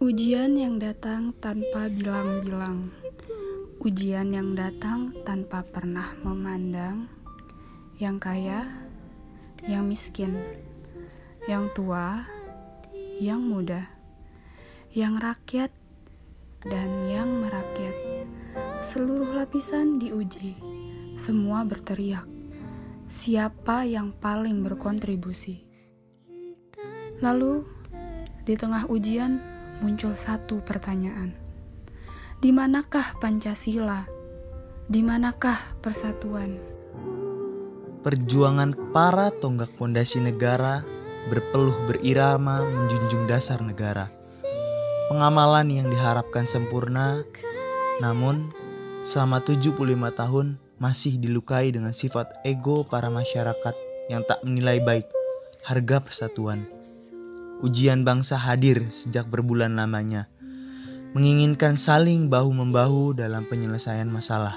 Ujian yang datang tanpa bilang-bilang, ujian yang datang tanpa pernah memandang, yang kaya, yang miskin, yang tua, yang muda, yang rakyat, dan yang merakyat. Seluruh lapisan diuji, semua berteriak. Siapa yang paling berkontribusi? Lalu, di tengah ujian, muncul satu pertanyaan. Di manakah Pancasila? Di manakah persatuan? Perjuangan para tonggak fondasi negara berpeluh berirama menjunjung dasar negara. Pengamalan yang diharapkan sempurna, namun selama 75 tahun masih dilukai dengan sifat ego para masyarakat yang tak menilai baik harga persatuan. Ujian bangsa hadir sejak berbulan lamanya, menginginkan saling bahu-membahu dalam penyelesaian masalah.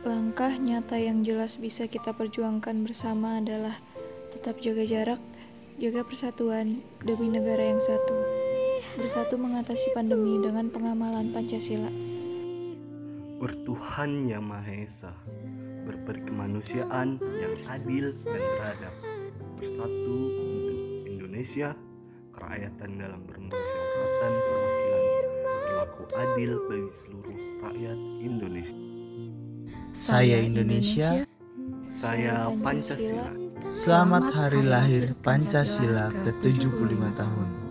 Langkah nyata yang jelas bisa kita perjuangkan bersama adalah tetap jaga jarak, jaga persatuan demi negara yang satu. Bersatu mengatasi pandemi dengan pengamalan Pancasila. Bertuhan Yang Maha Esa, berperi kemanusiaan yang adil dan beradab, bersatu untuk Indonesia, kerakyatan dalam permusyawaratan perwakilan, berlaku adil bagi seluruh rakyat Indonesia. Saya Indonesia, Saya Pancasila. selamat hari lahir Pancasila ke-75 tahun.